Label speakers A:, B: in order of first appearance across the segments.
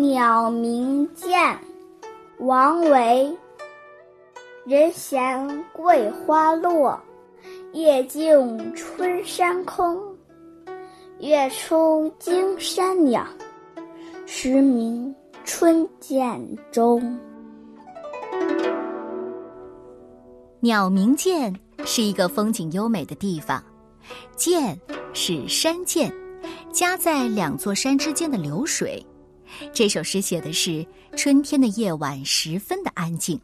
A: 鸟鸣涧，王维。人闲桂花落，夜静春山空。月出惊山鸟，时鸣春涧中。
B: 鸟鸣涧是一个风景优美的地方，涧是山涧，夹在两座山之间的流水。这首诗写的是春天的夜晚十分的安静，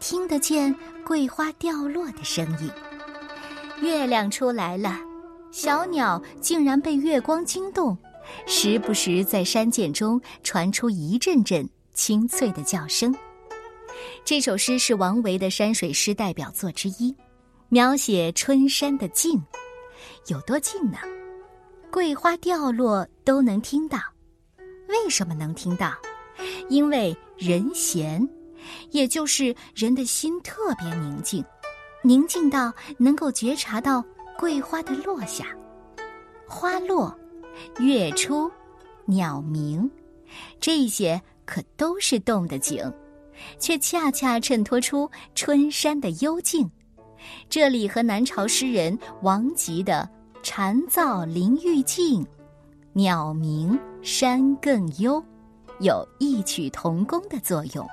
B: 听得见桂花掉落的声音。月亮出来了，小鸟竟然被月光惊动，时不时在山涧中传出一阵阵清脆的叫声。这首诗是王维的山水诗代表作之一，描写春山的静，有多静呢？桂花掉落都能听到。为什么能听到？因为人闲，也就是人的心特别宁静，宁静到能够觉察到桂花的落下，花落，月出，鸟鸣，这些可都是动的景，却恰恰衬托出春山的幽静。这里和南朝诗人王吉的“蝉噪林愈静”。鸟鸣山更幽，有异曲同工的作用。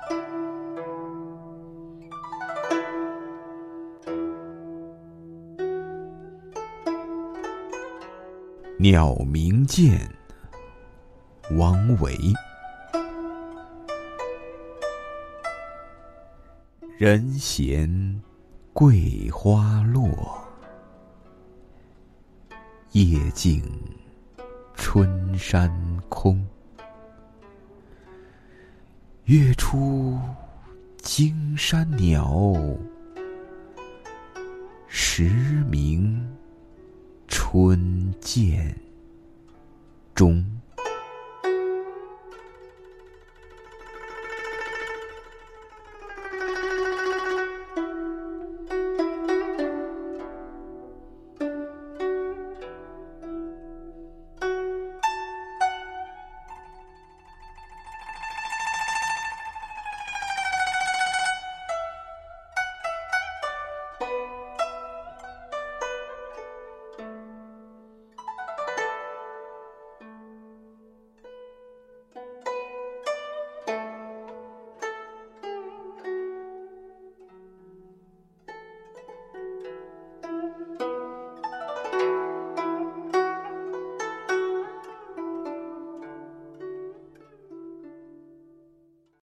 C: 鸟鸣涧，王维。人闲桂花落，夜静。春山空，月出惊山鸟，时鸣春涧中。